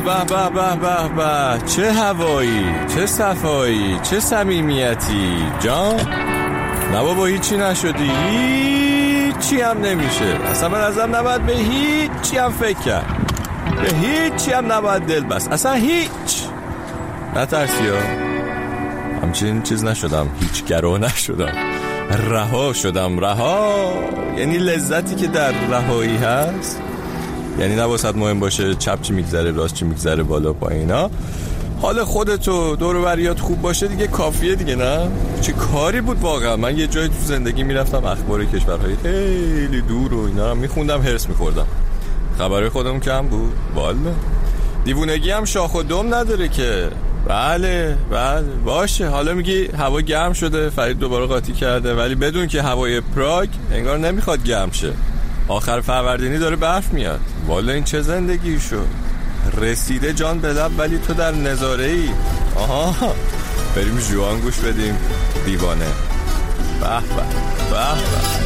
به به به به به چه هوایی چه صفایی چه صمیمیتی؟ جان؟ نه بابا هیچی نشدی. هیچی هم نمیشه. اصلا من ازم نباید به هیچی هم فکر کرد. به هیچی هم نباید دل بست. اصلا هیچ. نترسی ها. همچین چیز نشدم. هیچ گروه نشدم. رها شدم. رها. یعنی لذتی که در رهایی هست. یعنی نباید مهم باشه چپ چی میگذره راست چی میگذره بالا پایینا حال خودتو دور وریات خوب باشه دیگه کافیه دیگه نه؟ چه کاری بود واقعا؟ من یه جای تو زندگی می‌رفتم اخبار کشورهای خیلی دور و اینا رو میخوندم هرس میخوردم. خبر خودم کم بود؟ والا. دیوونگی هم شاخ و دم نداره که. بله بله. باشه. حالا میگی هوا گرم شده فرید دوباره قاطی کرده ولی بدون که هوای پراگ انگار نمی‌خواد گرم شه. آخر فروردینی داره برف میاد. والا این چه زندگی شد رسیده جان به لب ولی تو در نظاره ای آها. بریم جوان گوش بدیم. دیوانه. به به به.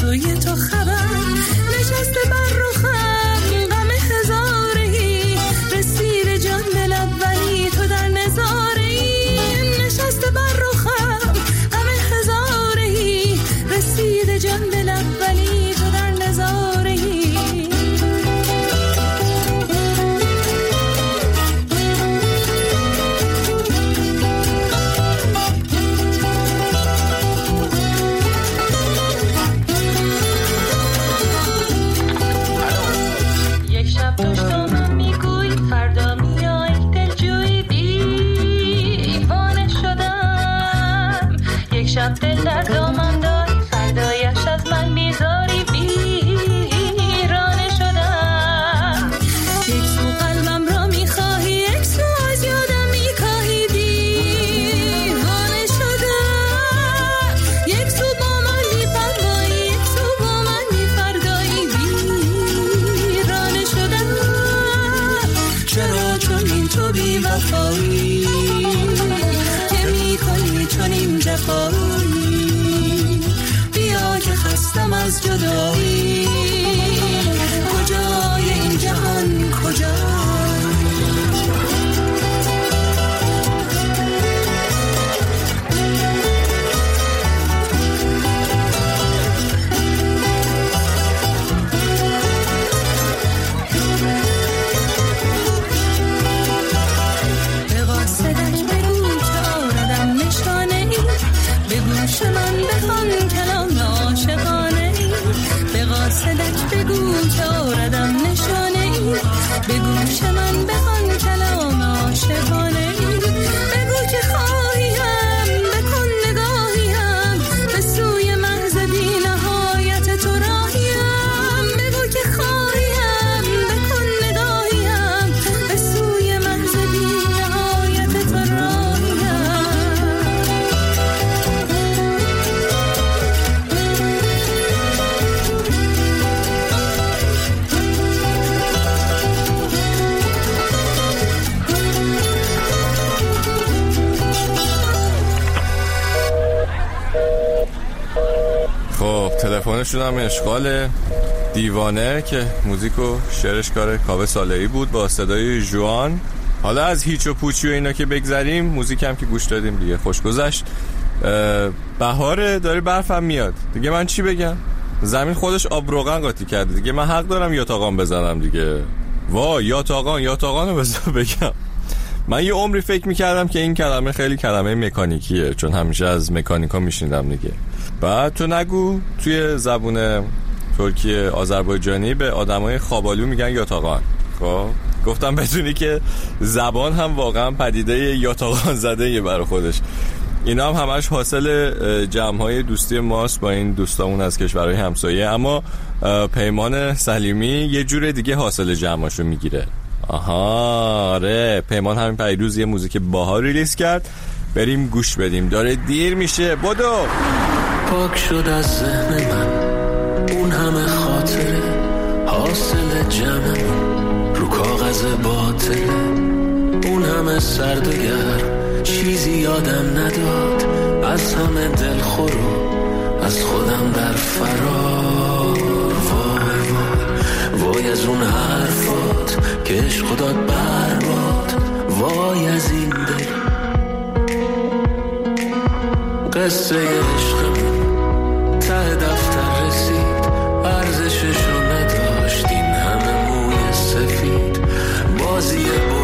سوی تو خبر خستم از تلفنشون هم اشغال دیوانه که موزیک و شعرش کار کاوه صالحی بود با صدای جوان. حالا از هیچ و پوچی و اینا که بگذریم موزیک هم که گوش دادیم دیگه. خوش گذشت. بهاره داره برفم میاد. دیگه من چی بگم؟ زمین خودش آب روغن قاطی کرده. دیگه من حق دارم یاتاقان بزنم دیگه. وا یاتاقان یاتاقان رو بذار بگم. من یه عمری فکر می‌کردم که این کلمه خیلی کلمه مکانیکیه چون همیشه از مکانیکا میشنیدم دیگه. بعد تو نگو توی زبون ترکیه آذربایجانی به آدمای خوابالو میگن یاتاقان. خب؟ گفتم بدونی که زبان هم واقعا پدیده یاتاقان زده یه برای خودش. اینا هم همش حاصل جمع های دوستی ماست با این دوستامون از کشورهای همسایه. اما پیمان سلیمی یه جور دیگه حاصل جمعاشو می‌گیره. آها آره پیمان همین پیروز یه موزیک باها ریلیز کرد. بریم گوش بدیم. داره دیر میشه. بدو! پاک شد از ذهن من. اون همه خاطره حاصل جمعمون رو کاغذ باطله اون همه سرد و گرم چیزی یادم نداد. از همه دلخور و از خودم در فرار. وای وای وای از اون حرفات که عشق داد برباد. وای از این دل. قصه عشقمون you.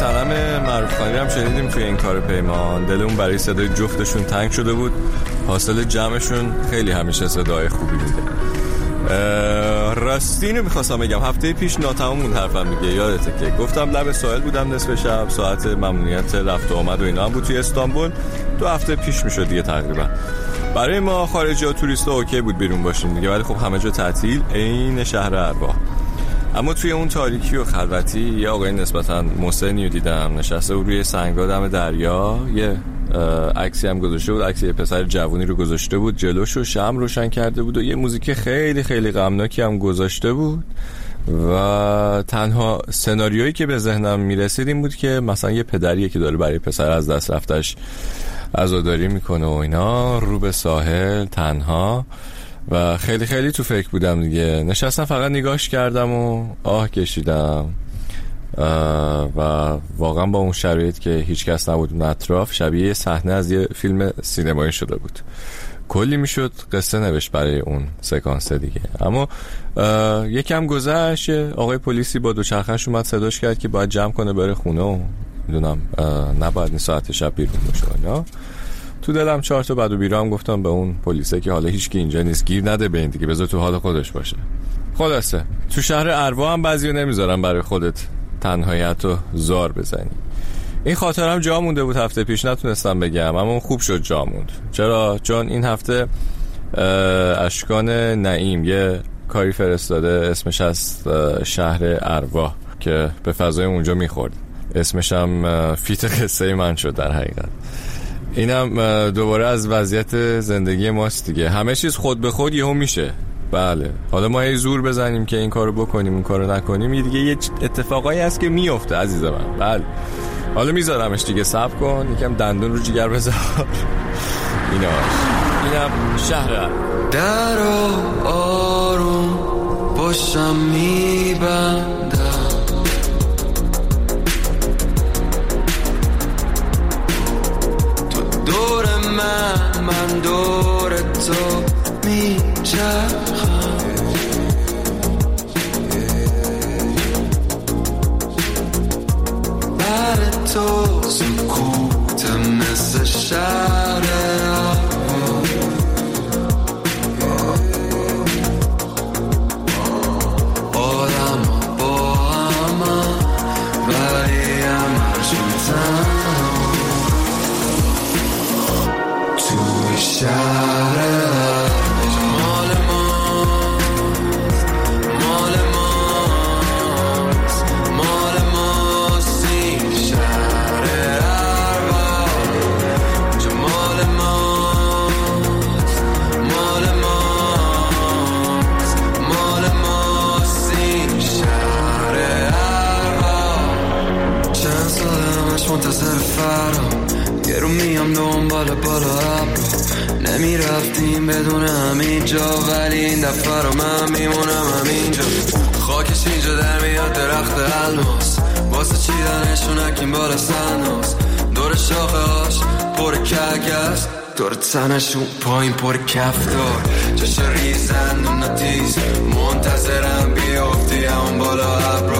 سلام معروف خانی هم شنیدیم توی این کار پیمان. دلمون برای صدای جفتشون تنگ شده بود. حاصل جمعشون خیلی همیشه صدای خوبی میده. راستی اینو می‌خواستم بگم. هفته پیش ناتمام بود حرفم دیگه یادته که گفتم لب ساحل بودم نصف شب. ساعت ممنوعیت رفت و آمد و اینا هم بود توی استانبول. دو هفته پیش می‌شد دیگه تقریبا. برای ما خارجی ها توریست ها اوکی بود بیرون باشیم دیگه. ولی خب همه جا تعطیل عین شهر اربا اما توی اون تاریکی و خلوتی یه آقای نسبتا مسنی رو دیدم نشسته بود روی سنگا دم دریا. یه عکسی هم گذاشته بود عکسی یه پسر جوونی رو گذاشته بود جلوش رو شم روشن کرده بود و یه موزیک خیلی خیلی غمناکی هم گذاشته بود. و تنها سناریویی که به ذهنم می‌رسید این بود که مثلا یه پدریه که داره برای پسر از دست رفتش عزاداری می‌کنه و اینا رو به ساحل تنها. و خیلی خیلی تو فکر بودم دیگه. نشستم فقط نگاش کردم و آه کشیدم. و واقعا با اون شرایط که هیچ کس نبود اون اطراف شبیه یه صحنه از یه فیلم سینمایی شده بود. کلی می‌شد قصه نوشت برای اون سکانس دیگه. اما یکم گذشت آقای پلیسی با دوچرخش اومد صداش کرد که باید جمع کنه بره خونه و می‌دونم نباید این ساعت شب بیرون باشه تو دلم چهار تا بد و بیرام گفتم به اون پلیسه که حالا هیچ کی اینجا نیست گیر نده به این دیگه بذار تو حال خودش باشه. خلاصه تو شهر اروا هم بعضی نمی‌ذارن برای خودت تنهایت و زار بزنی. این خاطر هم جا مونده بود هفته پیش نتونستم بگم اما خوب شد جا موند. چرا؟ چون این هفته اشکان نعیم یه کاری فرستاده اسمش از شهر ارواح که به فضای اونجا می‌خورد. اسمش هم فیت قصه من شد در حقیقت. اینم دوباره از وضعیت زندگی ماست دیگه. همه چیز خود به خود یهو میشه. بله. حالا ما یه زور بزنیم که این کارو بکنیم اون کارو نکنیم. یه دیگه یه اتفاقایی هست که میفته عزیز من بله. حالا میذارمش دیگه. صبر کن. یکم دندون رو جگر بذار. اینا. اینم شهر. در آروم باشم میبندم من درخت الماس واسه چیدنشون اکیم بالا سناس دور شاخه هاش پر کگست دور تنشون پایین پر کفتار. جاش ریزن و نتیز. منتظرم بیافتی همون بالا ابرا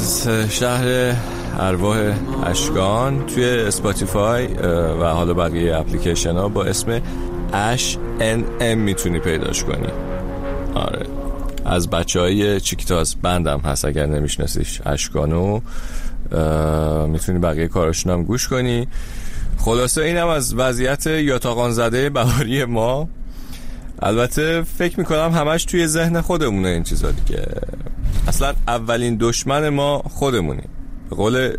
از شهر ارواح اشکان توی Spotify و حالا بقیه اپلیکیشن ها با اسم اش ان ام می‌تونی پیداش کنی. آره. از بچه های چیکتاز band م هست اگر نمیشناسیش. اشکانو اه، می‌تونی بقیه کاراشون هم گوش کنی. خلاصه اینم از وضعیت یاتاقان زده بهاری ما. البته فکر می‌کنم همش توی ذهن خودمونه این چیزا دیگه. اصلا اولین دشمن ما خودمونیم. به قول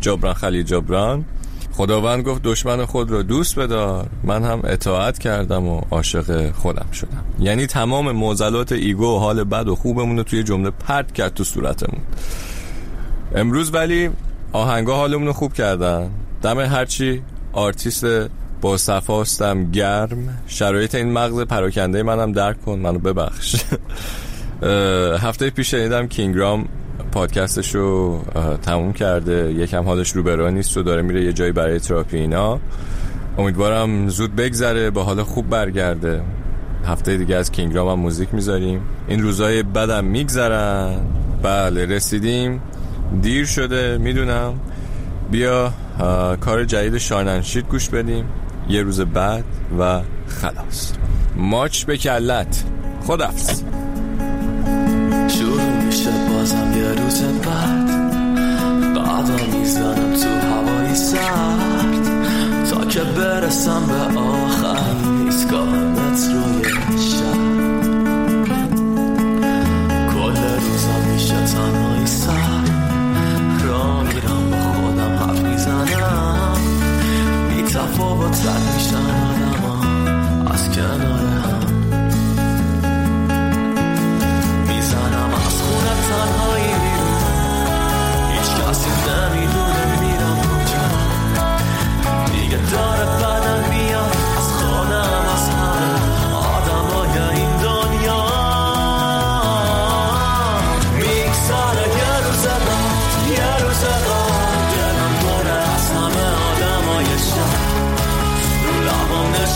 جبران خلیل جبران خداوند گفت دشمن خود رو دوست بدار. من هم اطاعت کردم و عاشق خودم شدم. یعنی تمام معضلات ego و حال بد و خوبمون رو توی جمله پرت کرد تو صورتمون. امروز ولی آهنگا حالمون رو خوب کردن. دم هرچی آرتیست با صفاستم گرم. شرایط این مغز پراکنده منم درک کن منو ببخش. هفته پیش شنیدم کینگرام پادکستش رو تموم کرده. یکم حالش رو برا نیست و داره میره یه جایی برای تراپی اینا. امیدوارم زود بگذره با حال خوب برگرده. هفته دیگه از کینگرام هم موزیک می‌ذاریم. این روزای بدم میگذرن. بله رسیدیم. دیر شده می‌دونم. بیا کار جدید شاننشید گوش بدیم. یه روز بعد و خلاص. ماچ به کلت. خدافز روز بعد بعدا می‌زنم تو هوای سرد. تا که برسم به آخر ایستگاه.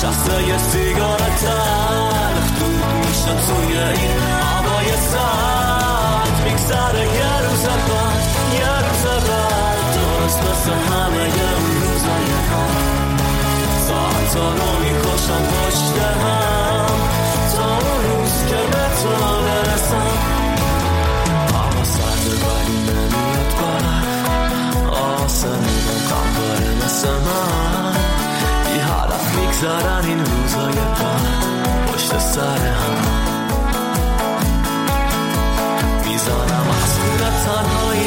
لبام نشسته یه سیگار تلخ دود میشه توی این روزای بد پشت سر هم می‌زنم از خونه تنهایی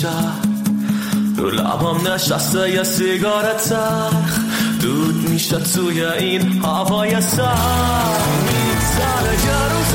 شهر رو لبام نشسته یه سیگار تلخ دود میشه توی این هوای سر. میگذره یه روز